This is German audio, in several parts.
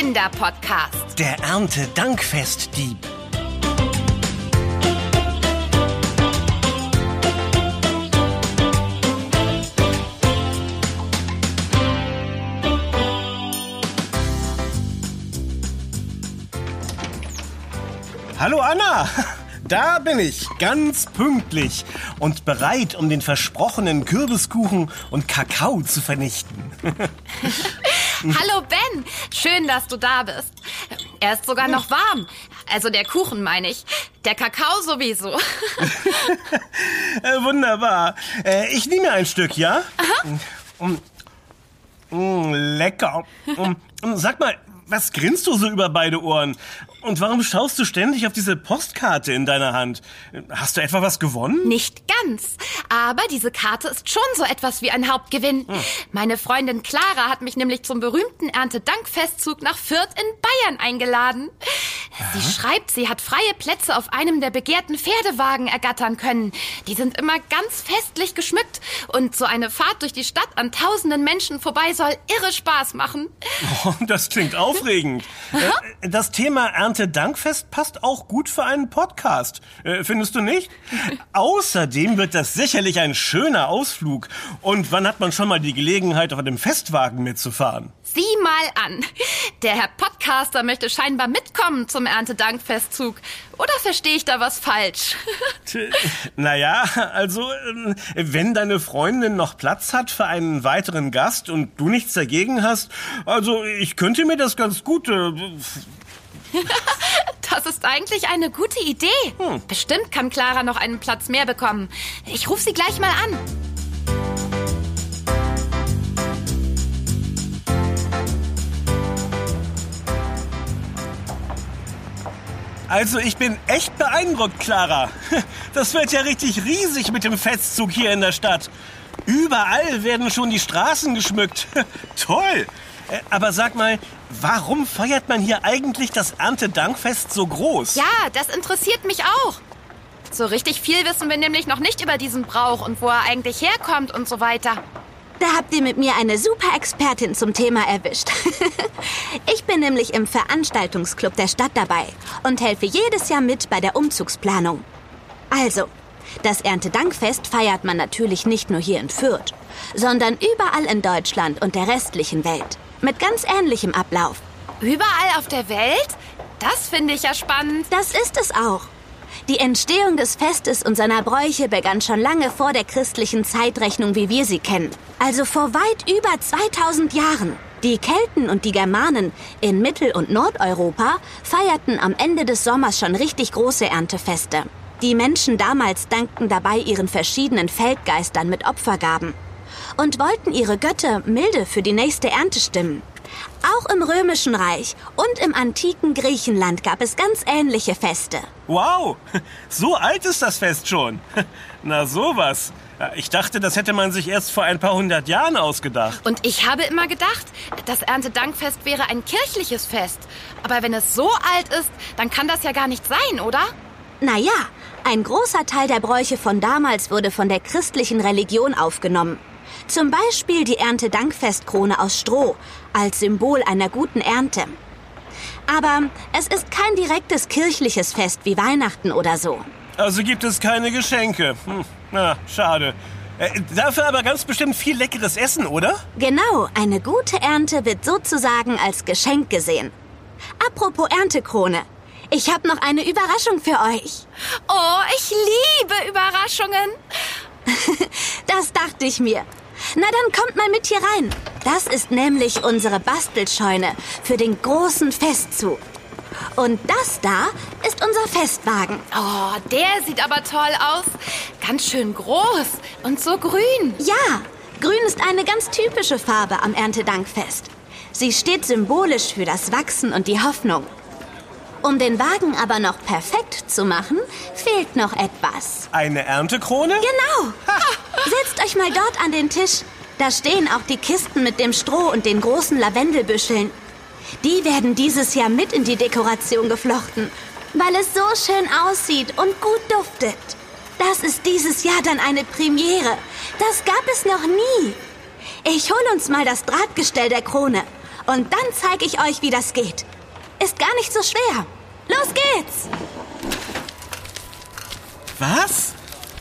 Kinderpodcast. Der Ernte-Dankfest-Dieb. Hallo Anna! Da bin ich, ganz pünktlich und bereit, um den versprochenen Kürbiskuchen und Kakao zu vernichten. Hallo Ben, schön, dass du da bist. Er ist sogar noch warm. Also der Kuchen meine ich. Der Kakao sowieso. Äh, Wunderbar. Äh, Ich nehme ein Stück, ja? Mm, mm, lecker. Mm, Sag mal, was grinst du so über beide Ohren? Und warum schaust du ständig auf diese Postkarte in deiner Hand? Hast du etwa was gewonnen? Nicht ganz. Aber diese Karte ist schon so etwas wie ein Hauptgewinn. Meine Freundin Clara hat mich nämlich zum berühmten Erntedankfestzug nach Fürth in Bayern eingeladen. Sie schreibt, sie hat freie Plätze auf einem der begehrten Pferdewagen ergattern können. Die sind immer ganz festlich geschmückt. Und so eine Fahrt durch die Stadt an tausenden Menschen vorbei soll irre Spaß machen. Oh, das klingt aufregend. Äh, Das Thema Erntedankfest passt auch gut für einen Podcast. Äh, Findest du nicht? Außerdem wird das sicherlich ein schöner Ausflug. Und wann hat man schon mal die Gelegenheit, auf einem Festwagen mitzufahren? Sieh mal an. Der Herr Podcaster möchte scheinbar mitkommen zum Erntedankfestzug. Oder verstehe ich da was falsch? Naja, also, ähm, wenn deine Freundin noch Platz hat für einen weiteren Gast und du nichts dagegen hast, also ich könnte mir das ganz gut. Äh, Das ist eigentlich eine gute Idee. Bestimmt kann Clara noch einen Platz mehr bekommen. Ich rufe sie gleich mal an. Also ich bin echt beeindruckt, Clara. Das wird ja richtig riesig mit dem Festzug hier in der Stadt. Überall werden schon die Straßen geschmückt. Toll. Äh, Aber sag mal, warum feiert man hier eigentlich das Erntedankfest so groß? Ja, das interessiert mich auch. So richtig viel wissen wir nämlich noch nicht über diesen Brauch und wo er eigentlich herkommt und so weiter. Da habt ihr mit mir eine super Expertin zum Thema erwischt. ich bin nämlich im Veranstaltungsclub der Stadt dabei und helfe jedes Jahr mit bei der Umzugsplanung. Also, das Erntedankfest feiert man natürlich nicht nur hier in Fürth, sondern überall in Deutschland und der restlichen Welt. Mit ganz ähnlichem Ablauf. Überall auf der Welt? Das finde ich ja spannend. Das ist es auch. Die Entstehung des Festes und seiner Bräuche begann schon lange vor der christlichen Zeitrechnung, wie wir sie kennen. Also vor weit über 2000 Jahren. Die Kelten und die Germanen in Mittel- und Nordeuropa feierten am Ende des Sommers schon richtig große Erntefeste. Die Menschen damals dankten dabei ihren verschiedenen Feldgeistern mit Opfergaben und wollten ihre Götter milde für die nächste Ernte stimmen. Auch im Römischen Reich und im antiken Griechenland gab es ganz ähnliche Feste. Wow, so alt ist das Fest schon. Na sowas. Ich dachte, das hätte man sich erst vor ein paar hundert Jahren ausgedacht. Und ich habe immer gedacht, das Erntedankfest wäre ein kirchliches Fest. Aber wenn es so alt ist, dann kann das ja gar nicht sein, oder? Naja, ein großer Teil der Bräuche von damals wurde von der christlichen Religion aufgenommen. Zum Beispiel die Erntedankfestkrone aus Stroh als Symbol einer guten Ernte. Aber es ist kein direktes kirchliches Fest wie Weihnachten oder so. Also gibt es keine Geschenke. Hm, na, schade. Äh, dafür aber ganz bestimmt viel leckeres Essen, oder? Genau, eine gute Ernte wird sozusagen als Geschenk gesehen. Apropos Erntekrone. Ich habe noch eine Überraschung für euch. Oh, ich liebe Überraschungen. Das dachte ich mir. Na dann kommt mal mit hier rein. Das ist nämlich unsere Bastelscheune für den großen Festzug. Und das da ist unser Festwagen. Oh, der sieht aber toll aus. Ganz schön groß und so grün. Ja, grün ist eine ganz typische Farbe am Erntedankfest. Sie steht symbolisch für das Wachsen und die Hoffnung. Um den Wagen aber noch perfekt zu machen, fehlt noch etwas. Eine Erntekrone? Genau. Setzt euch mal dort an den Tisch. Da stehen auch die Kisten mit dem Stroh und den großen Lavendelbüscheln. Die werden dieses Jahr mit in die Dekoration geflochten, weil es so schön aussieht und gut duftet. Das ist dieses Jahr dann eine Premiere. Das gab es noch nie. Ich hol uns mal das Drahtgestell der Krone Und dann zeige ich euch, wie das geht. Ist gar nicht so schwer. Los geht's! Was?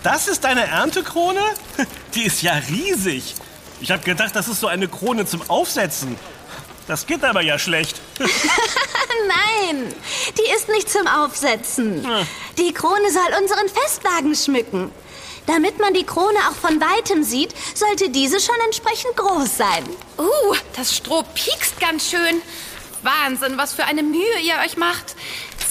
Das ist deine Erntekrone? Die ist ja riesig. Ich habe gedacht, das ist so eine Krone zum Aufsetzen. Das geht aber ja schlecht. Nein, die ist nicht zum Aufsetzen. Die Krone soll unseren Festwagen schmücken. Damit man die Krone auch von weitem sieht, sollte diese schon entsprechend groß sein. Uh, das Stroh piekst ganz schön. Wahnsinn, was für eine Mühe ihr euch macht.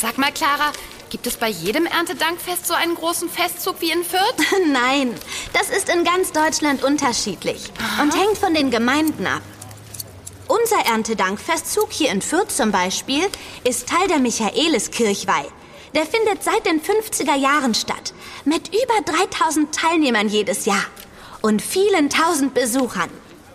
Sag mal, Clara, gibt es bei jedem Erntedankfest so einen großen Festzug wie in Fürth? Nein, das ist in ganz Deutschland unterschiedlich und hängt von den Gemeinden ab. Unser Erntedankfestzug hier in Fürth zum Beispiel ist Teil der Michaeliskirchweih. Der findet seit den 50er Jahren statt, mit über 3000 Teilnehmern jedes Jahr und vielen tausend Besuchern.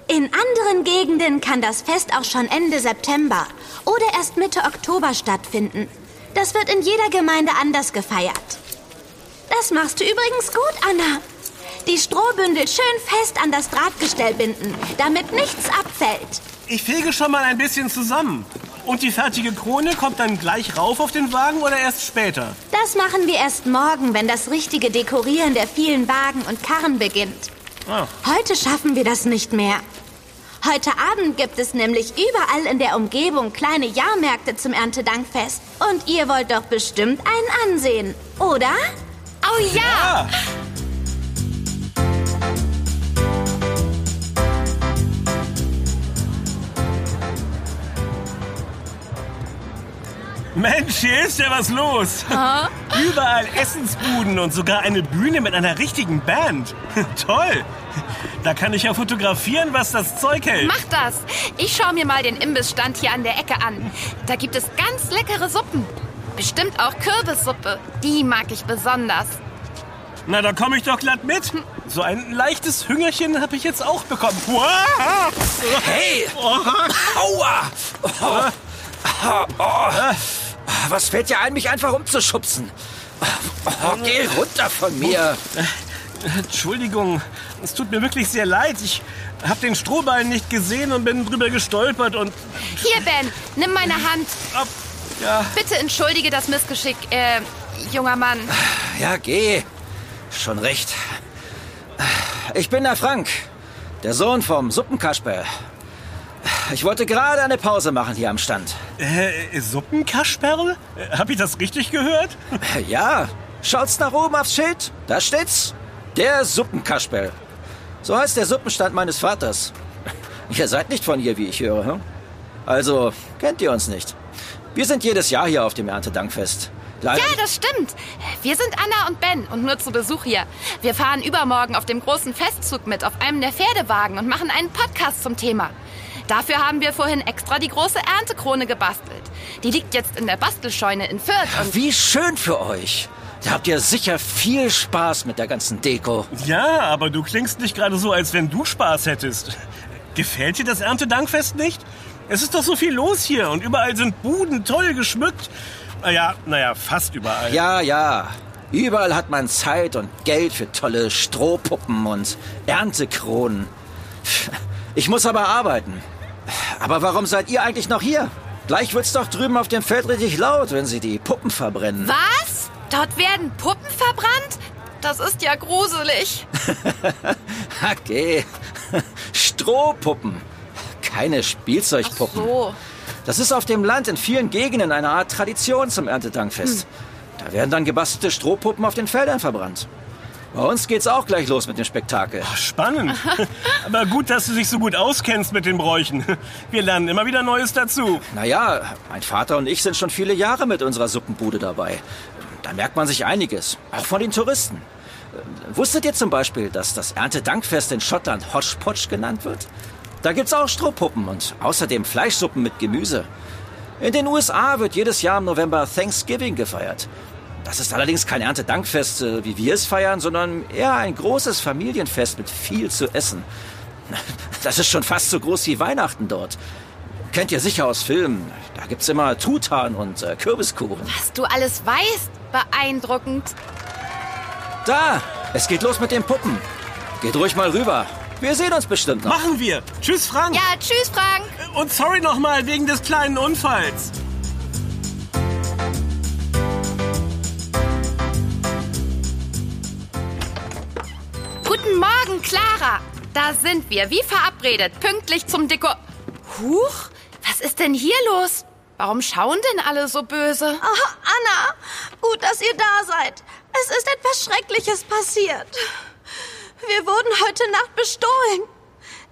In anderen Gegenden kann das Fest auch schon Ende September oder erst Mitte Oktober stattfinden. Das wird in jeder Gemeinde anders gefeiert. Das machst du übrigens gut, Anna. Die Strohbündel schön fest an das Drahtgestell binden, damit nichts abfällt. Ich fege schon mal ein bisschen zusammen. Und die fertige Krone kommt dann gleich rauf auf den Wagen oder erst später? Das machen wir erst morgen, wenn das richtige Dekorieren der vielen Wagen und Karren beginnt. Ah. Heute schaffen wir das nicht mehr. Heute Abend gibt es nämlich überall in der Umgebung kleine Jahrmärkte zum Erntedankfest. Und ihr wollt doch bestimmt einen ansehen, oder? Oh ja! Ah, Mensch, hier ist ja was los. Überall Essensbuden und sogar eine Bühne mit einer richtigen Band. Toll. Da kann ich ja fotografieren, was das Zeug hält. Mach das. Ich schaue mir mal den Imbissstand hier an der Ecke an. Da gibt es ganz leckere Suppen. Bestimmt auch Kürbissuppe. Die mag ich besonders. Na, da komme ich doch glatt mit. So ein leichtes Hüngerchen habe ich jetzt auch bekommen. Hey! Aua! Oh. Oh, oh. Was fällt dir ein, mich einfach umzuschubsen? Oh, geh runter von mir. Entschuldigung, es tut mir wirklich sehr leid. Ich habe den Strohballen nicht gesehen und bin drüber gestolpert und... Hier, Ben, nimm meine Hand. Ab, ja, Bitte entschuldige das Missgeschick, äh, junger Mann. Ja, geh. Schon recht. Ich bin der Frank, der Sohn vom Suppenkasper. Ich wollte gerade eine Pause machen hier am Stand. äh, Suppenkasperl? Hab ich das richtig gehört? Ja, schaut's nach oben aufs Schild. Da steht's. Der Suppenkasperl. So heißt der Suppenstand meines Vaters. Ihr seid nicht von hier, wie ich höre. Hm? Also, kennt ihr uns nicht. Wir sind jedes Jahr hier auf dem Erntedankfest. Leider Ja, das stimmt. Wir sind Anna und Ben und nur zu Besuch hier. Wir fahren übermorgen auf dem großen Festzug mit auf einem der Pferdewagen und machen einen Podcast zum Thema. Dafür haben wir vorhin extra die große Erntekrone gebastelt. Die liegt jetzt in der Bastelscheune in Fürth und Wie schön für euch. Da habt ihr sicher viel Spaß mit der ganzen Deko. Ja, aber du klingst nicht gerade so, als wenn du Spaß hättest. Gefällt dir das Erntedankfest nicht? Es ist doch so viel los hier und überall sind Buden toll geschmückt. Naja, naja, fast überall. Ja, ja. Überall hat man Zeit und Geld für tolle Strohpuppen und Erntekronen. Ich muss aber arbeiten. Aber warum seid ihr eigentlich noch hier? Gleich wird's doch drüben auf dem Feld richtig laut, wenn sie die Puppen verbrennen. was? Dort werden Puppen verbrannt? Das ist ja gruselig. Okay. Strohpuppen. Keine Spielzeugpuppen. So. Das ist auf dem Land in vielen Gegenden eine Art Tradition zum Erntedankfest. Da werden dann gebastelte Strohpuppen auf den Feldern verbrannt. Bei uns geht's auch gleich los mit dem Spektakel. Spannend. Aber gut, dass du dich so gut auskennst mit den Bräuchen. Wir lernen immer wieder Neues dazu. Naja, mein Vater und ich sind schon viele Jahre mit unserer Suppenbude dabei. Da merkt man sich einiges, auch von den Touristen. Äh, Wusstet ihr zum Beispiel, dass das Erntedankfest in Schottland Hodgepodge genannt wird? Da gibt's auch Strohpuppen und außerdem Fleischsuppen mit Gemüse. In den USA wird jedes Jahr im November Thanksgiving gefeiert. Das ist allerdings kein Erntedankfest, äh, wie wir es feiern, sondern eher ein großes Familienfest mit viel zu essen. Das ist schon fast so groß wie Weihnachten dort. Kennt ihr sicher aus Filmen. Da gibt's immer Tutan und äh, Kürbiskuchen. Was du alles weißt, beeindruckend. Da, es geht los mit den Puppen. Geht ruhig mal rüber. Wir sehen uns bestimmt noch. Machen wir. Tschüss, Frank. Ja, tschüss, Frank. Und sorry nochmal wegen des kleinen Unfalls. Guten Morgen, Clara. Da sind wir, wie verabredet, pünktlich zum Deko... Huch, was ist denn hier los? Warum schauen denn alle so böse? Oh, Anna, gut, dass ihr da seid. Es ist etwas Schreckliches passiert. Wir wurden heute Nacht bestohlen.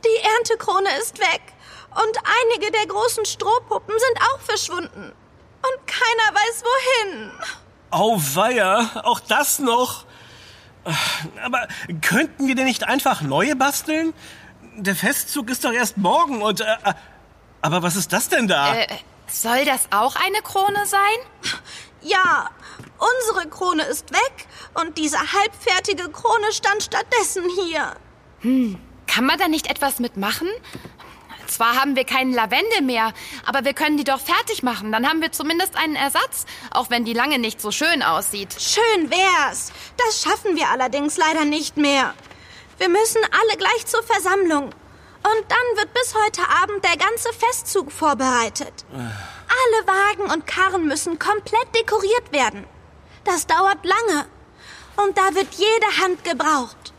Die Erntekrone ist weg. Und einige der großen Strohpuppen sind auch verschwunden. Und keiner weiß wohin. Auweia, auch das noch. Aber könnten wir denn nicht einfach neue basteln? Der Festzug ist doch erst morgen und... Äh, aber was ist das denn da? Äh, soll das auch eine Krone sein? Ja, unsere Krone ist weg und diese halbfertige Krone stand stattdessen hier. Kann man da nicht etwas mitmachen? Zwar haben wir keinen Lavendel mehr, aber wir können die doch fertig machen. Dann haben wir zumindest einen Ersatz, auch wenn die lange nicht so schön aussieht. Schön wär's. Das schaffen wir allerdings leider nicht mehr. Wir müssen alle gleich zur Versammlung. Und dann wird bis heute Abend der ganze Festzug vorbereitet. Alle Wagen und Karren müssen komplett dekoriert werden. Das dauert lange. Und da wird jede Hand gebraucht.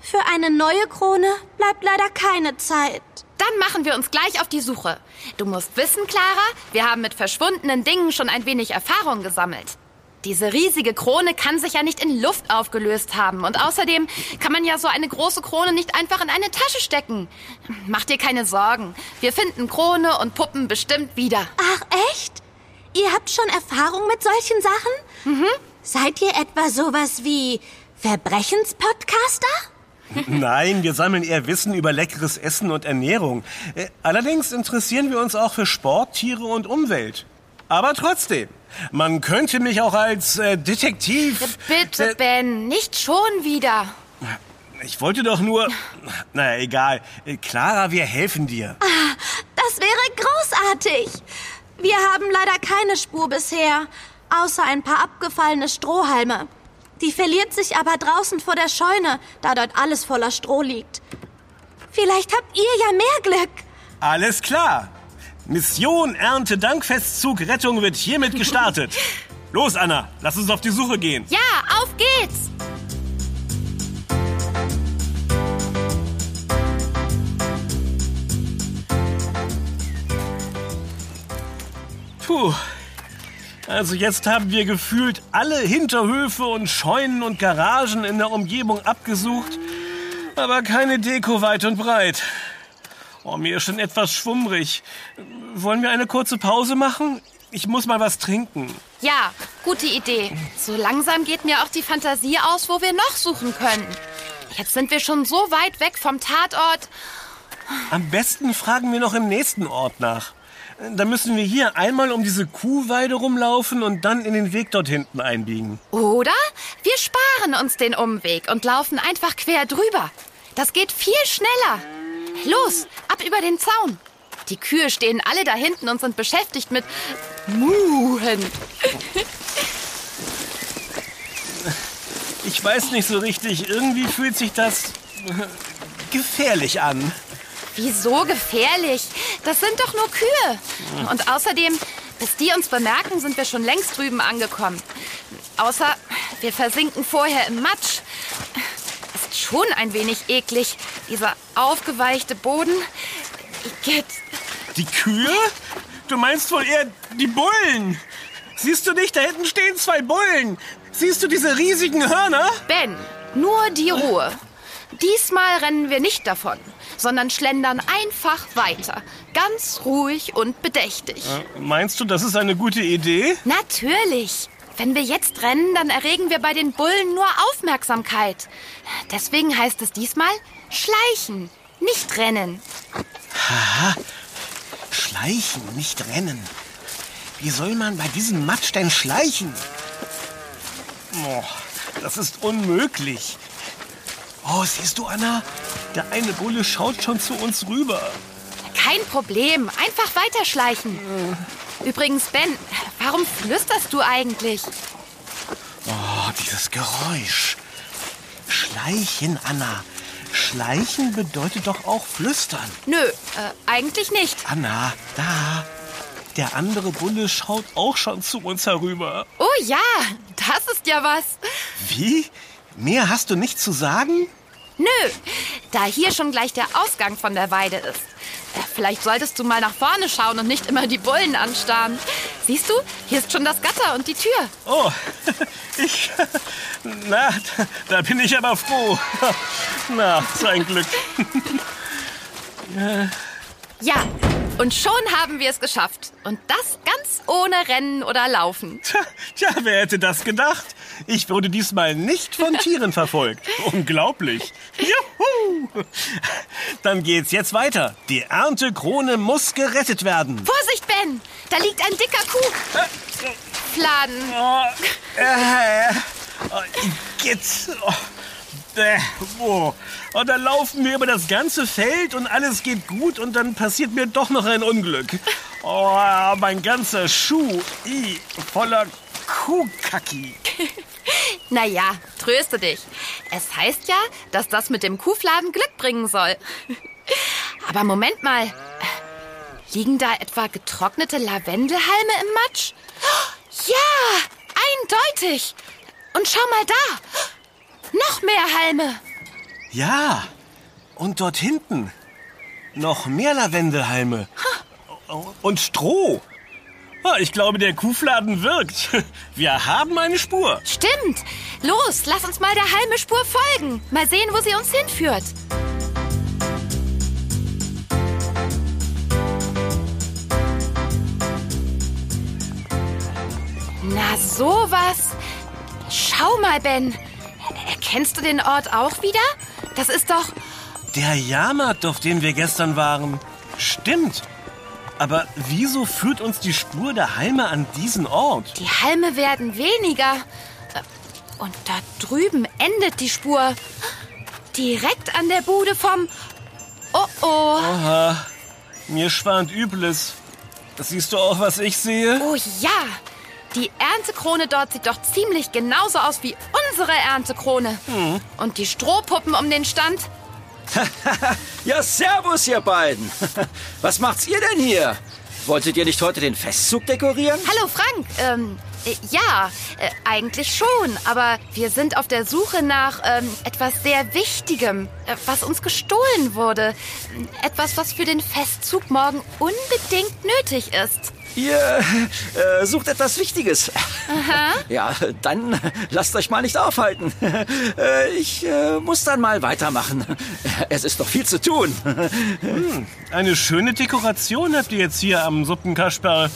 Für eine neue Krone bleibt leider keine Zeit. Dann machen wir uns gleich auf die Suche. Du musst wissen, Clara, wir haben mit verschwundenen Dingen schon ein wenig Erfahrung gesammelt. Diese riesige Krone kann sich ja nicht in Luft aufgelöst haben. Und außerdem kann man ja so eine große Krone nicht einfach in eine Tasche stecken. Mach dir keine Sorgen. Wir finden Krone und Puppen bestimmt wieder. Ach, echt? Ihr habt schon Erfahrung mit solchen Sachen? Mhm. Seid ihr etwa sowas wie Verbrechenspodcaster? Nein, wir sammeln eher Wissen über leckeres Essen und Ernährung. Äh, Allerdings interessieren wir uns auch für Sport, Tiere und Umwelt. Aber trotzdem, man könnte mich auch als äh, Detektiv... Bitte, Äh, Ben, nicht schon wieder. Ich wollte doch nur... Naja, egal. Äh, Clara, wir helfen dir. Das wäre großartig. Wir haben leider keine Spur bisher, außer ein paar abgefallene Strohhalme. Die verliert sich aber draußen vor der Scheune, da dort alles voller Stroh liegt. Vielleicht habt ihr ja mehr Glück. Alles klar. Mission Ernte Dankfestzug Rettung wird hiermit gestartet. Los, Anna, lass uns auf die Suche gehen. Ja, auf geht's. Puh. Also jetzt haben wir gefühlt alle Hinterhöfe und Scheunen und Garagen in der Umgebung abgesucht, aber keine Deko weit und breit. Oh, mir ist schon etwas schwummrig. Wollen wir eine kurze Pause machen? Ich muss mal was trinken. Ja, gute Idee. So langsam geht mir auch die Fantasie aus, wo wir noch suchen können. Jetzt sind wir schon so weit weg vom Tatort. Am besten fragen wir noch im nächsten Ort nach. Dann müssen wir hier einmal um diese Kuhweide rumlaufen und dann in den Weg dort hinten einbiegen. Oder wir sparen uns den Umweg und laufen einfach quer drüber. Das geht viel schneller. Los, ab über den Zaun. Die Kühe stehen alle da hinten und sind beschäftigt mit Muhen. Ich weiß nicht so richtig. Irgendwie fühlt sich das äh, gefährlich an. Wieso gefährlich? Das sind doch nur Kühe. Und außerdem, bis die uns bemerken, sind wir schon längst drüben angekommen. Außer wir versinken vorher im Matsch. Ist schon ein wenig eklig, dieser aufgeweichte Boden. Geht. Die Kühe? Du meinst wohl eher die Bullen? Siehst du nicht, da hinten stehen zwei Bullen. Siehst du diese riesigen Hörner? Ben, nur die Ruhe. Diesmal rennen wir nicht davon, sondern schlendern einfach weiter. Ganz ruhig und bedächtig. Meinst du, das ist eine gute Idee? Natürlich. Wenn wir jetzt rennen, dann erregen wir bei den Bullen nur Aufmerksamkeit. Deswegen heißt es diesmal schleichen, nicht rennen. Schleichen, nicht rennen. Wie soll man bei diesem Matsch denn schleichen? Oh, das ist unmöglich. Oh, siehst du, Anna? Der eine Bulle schaut schon zu uns rüber. Kein Problem, einfach weiterschleichen. Übrigens, Ben, warum flüsterst du eigentlich? Oh, dieses Geräusch. Schleichen, Anna. schleichen bedeutet doch auch flüstern. Nö, äh, eigentlich nicht. Anna, da. Der andere Bulle schaut auch schon zu uns herüber. Oh ja, das ist ja was. Wie? Mehr hast du nicht zu sagen? Nö, da hier schon gleich der Ausgang von der Weide ist. Vielleicht solltest du mal nach vorne schauen und nicht immer die Bullen anstarren. Siehst du, hier ist schon das Gatter und die Tür. Oh, ich. Na, da, bin ich aber froh. Na, sein Glück. Ja, und schon haben wir es geschafft. Und das ganz ohne Rennen oder Laufen. Tja, wer hätte das gedacht? Ich wurde diesmal nicht von Tieren verfolgt. Unglaublich. Juhu! Dann geht's jetzt weiter. Die Erntekrone muss gerettet werden. Vorsicht, Ben! Da liegt ein dicker Kuh. Fladen. Oh, äh, oh, Gitz. Oh, äh, wo? Und dann laufen wir über das ganze Feld und alles geht gut und dann passiert mir doch noch ein Unglück. Oh, mein ganzer Schuh, i, voller Kuhkacki. Naja, tröste dich. Es heißt ja, dass das mit dem Kuhfladen Glück bringen soll. Aber Moment mal. Liegen da etwa getrocknete Lavendelhalme im Matsch? Ja, eindeutig. Und schau mal da. Noch mehr Halme. Ja, und dort hinten noch mehr Lavendelhalme. Und Stroh. Ich glaube, der Kuhfladen wirkt. Wir haben eine Spur. Stimmt. Los, lass uns mal der Halmespur folgen. Mal sehen, wo sie uns hinführt. Na sowas. Schau mal, Ben. Erkennst du den Ort auch wieder? Das ist doch... Der Jahrmarkt, auf dem wir gestern waren. Stimmt. Aber wieso führt uns die Spur der Halme an diesen Ort? Die Halme werden weniger. Und da drüben endet die Spur. Direkt an der Bude vom... Oh oh. Aha, mir schwant Übles. Siehst du auch, was ich sehe? Oh ja. Die Erntekrone dort sieht doch ziemlich genauso aus wie unsere Erntekrone. Und die Strohpuppen um den Stand. Ja, servus, ihr beiden. Was macht's ihr denn hier? Wolltet ihr nicht heute den Festzug dekorieren? Hallo Frank. Ähm, äh, ja, äh, eigentlich schon. Aber wir sind auf der Suche nach ähm, etwas sehr Wichtigem, äh, was uns gestohlen wurde. Etwas, was für den Festzug morgen unbedingt nötig ist. Ihr äh, sucht etwas Wichtiges. Ja, dann lasst euch mal nicht aufhalten. Äh, ich äh, muss dann mal weitermachen. Es ist noch viel zu tun. Eine schöne Dekoration habt ihr jetzt hier am Suppenkasperl.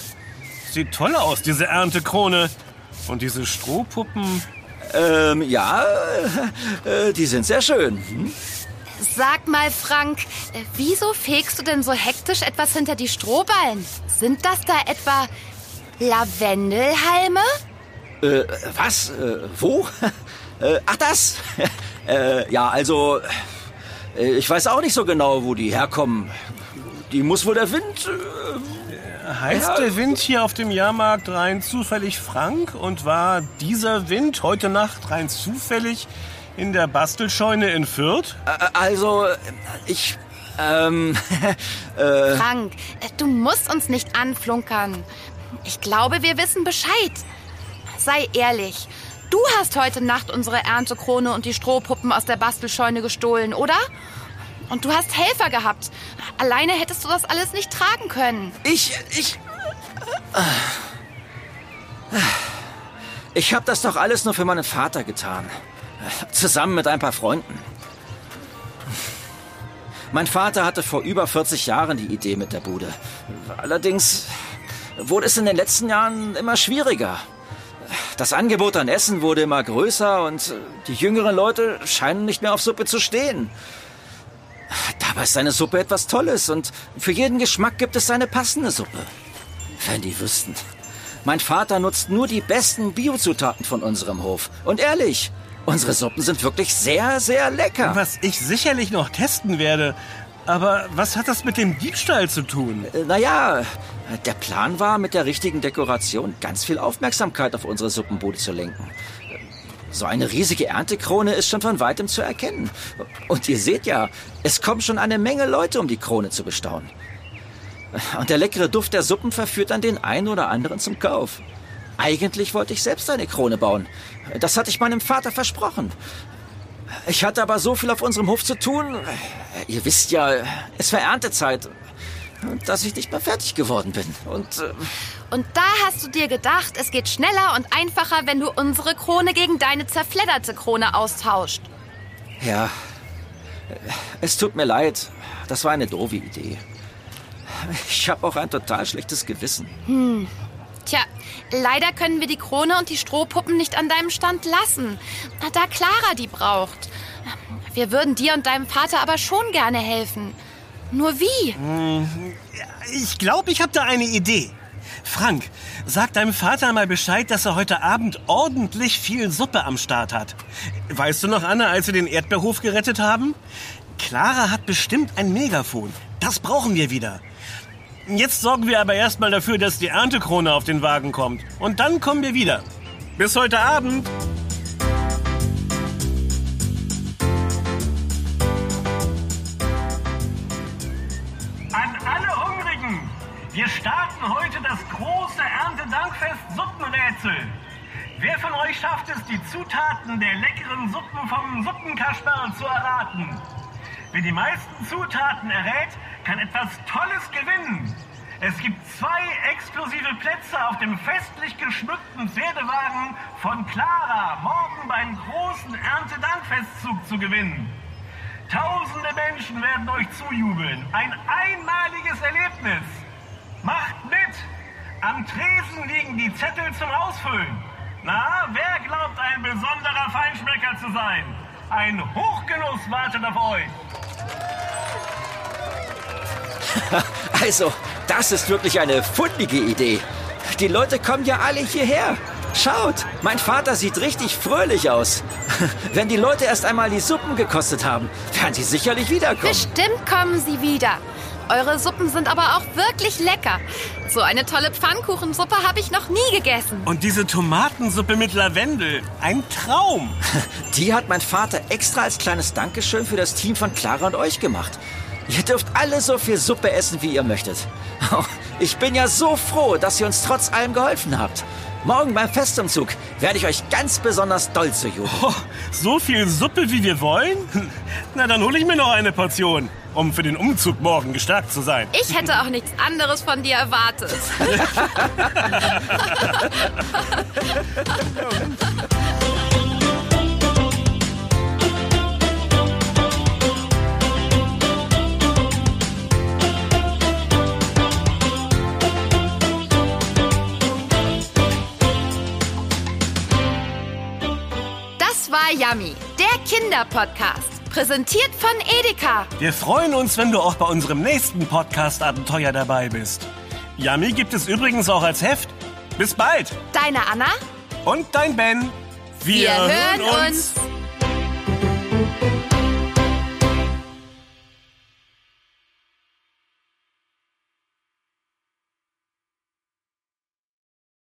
Sieht toll aus, diese Erntekrone. Und diese Strohpuppen. Ähm, ja, äh, die sind sehr schön. Hm? Sag mal, Frank, äh, wieso fegst du denn so hektisch etwas hinter die Strohballen? Sind das da etwa Lavendelhalme? Äh, was? Äh, wo? Äh, ach, das? äh, ja, also, äh, ich weiß auch nicht so genau, wo die herkommen. Die muss wohl der Wind... Äh, Heißt Ja. der Wind hier auf dem Jahrmarkt rein zufällig Frank? Und war dieser Wind heute Nacht rein zufällig in der Bastelscheune in Fürth? äh, also, ich... Ähm, äh, Frank, äh, du musst uns nicht anflunkern. Ich glaube, wir wissen Bescheid. Sei ehrlich. Du hast heute Nacht unsere Erntekrone und die Strohpuppen aus der Bastelscheune gestohlen, oder? Und du hast Helfer gehabt. Alleine hättest du das alles nicht tragen können. ich... Ich... Ich habe das doch alles nur für meinen Vater getan. Zusammen mit ein paar Freunden. Mein Vater hatte vor über 40 Jahren die Idee mit der Bude. Allerdings wurde es in den letzten Jahren immer schwieriger. Das Angebot an Essen wurde immer größer und die jüngeren Leute scheinen nicht mehr auf Suppe zu stehen. Dabei ist seine Suppe etwas Tolles und für jeden Geschmack gibt es seine passende Suppe. Wenn die wüssten. Mein Vater nutzt nur die besten Biozutaten von unserem Hof. Und ehrlich, unsere Suppen sind wirklich sehr, sehr lecker. Was ich sicherlich noch testen werde. Aber was hat das mit dem Diebstahl zu tun? Äh, Naja, der Plan war, mit der richtigen Dekoration ganz viel Aufmerksamkeit auf unsere Suppenbude zu lenken. So eine riesige Erntekrone ist schon von weitem zu erkennen. Und ihr seht ja, es kommen schon eine Menge Leute, um die Krone zu bestaunen. Und der leckere Duft der Suppen verführt dann den einen oder anderen zum Kauf. Eigentlich wollte ich selbst eine Krone bauen. Das hatte ich meinem Vater versprochen. Ich hatte aber so viel auf unserem Hof zu tun. Ihr wisst ja, es war Erntezeit. Dass ich nicht mehr fertig geworden bin. Und. Äh und da hast du dir gedacht, es geht schneller und einfacher, wenn du unsere Krone gegen deine zerfledderte Krone austauscht. Ja. Es tut mir leid. Das war eine doofe Idee. Ich habe auch ein total schlechtes Gewissen. Hm. Tja, leider können wir die Krone und die Strohpuppen nicht an deinem Stand lassen, da Clara die braucht. Wir würden dir und deinem Vater aber schon gerne helfen. Nur wie? Hm, ich glaube, ich habe da eine Idee. Frank, sag deinem Vater mal Bescheid, dass er heute Abend ordentlich viel Suppe am Start hat. Weißt du noch, Anna, als wir den Erdbeerhof gerettet haben? Clara hat bestimmt ein Megafon. Das brauchen wir wieder. Jetzt sorgen wir aber erstmal dafür, dass die Erntekrone auf den Wagen kommt. Und dann kommen wir wieder. Bis heute Abend. An alle Hungrigen! Wir starten heute das große Erntedankfest Suppenrätsel. Wer von euch schafft es, die Zutaten der leckeren Suppen vom Suppenkasperl zu erraten? Wer die meisten Zutaten errät, kann etwas Tolles gewinnen. Es gibt zwei exklusive Plätze auf dem festlich geschmückten Pferdewagen von Clara morgen beim großen Erntedankfestzug zu gewinnen. Tausende Menschen werden euch zujubeln. Ein einmaliges Erlebnis. Macht mit! Am Tresen liegen die Zettel zum Ausfüllen. Na, wer glaubt, ein besonderer Feinschmecker zu sein? Ein Hochgenuss wartet auf euch. also, das ist wirklich eine fundige Idee. Die Leute kommen ja alle hierher. Schaut, mein Vater sieht richtig fröhlich aus. Wenn die Leute erst einmal die Suppen gekostet haben, werden sie sicherlich wiederkommen. Bestimmt kommen sie wieder. Eure Suppen sind aber auch wirklich lecker. So eine tolle Pfannkuchensuppe habe ich noch nie gegessen. Und diese Tomatensuppe mit Lavendel, ein Traum. Die hat mein Vater extra als kleines Dankeschön für das Team von Clara und euch gemacht. Ihr dürft alle so viel Suppe essen, wie ihr möchtet. Oh, ich bin ja so froh, dass ihr uns trotz allem geholfen habt. Morgen beim Festumzug werde ich euch ganz besonders doll zu jubeln. Oh, so viel Suppe, wie wir wollen? Na, dann hole ich mir noch eine Portion, um für den Umzug morgen gestärkt zu sein. Ich hätte auch nichts anderes von dir erwartet. Yummy, der Kinderpodcast. Präsentiert von Edeka. Wir freuen uns, wenn du auch bei unserem nächsten Podcast-Abenteuer dabei bist. Yummy gibt es übrigens auch als Heft. Bis bald. Deine Anna. Und dein Ben. Wir, Wir hören uns. uns.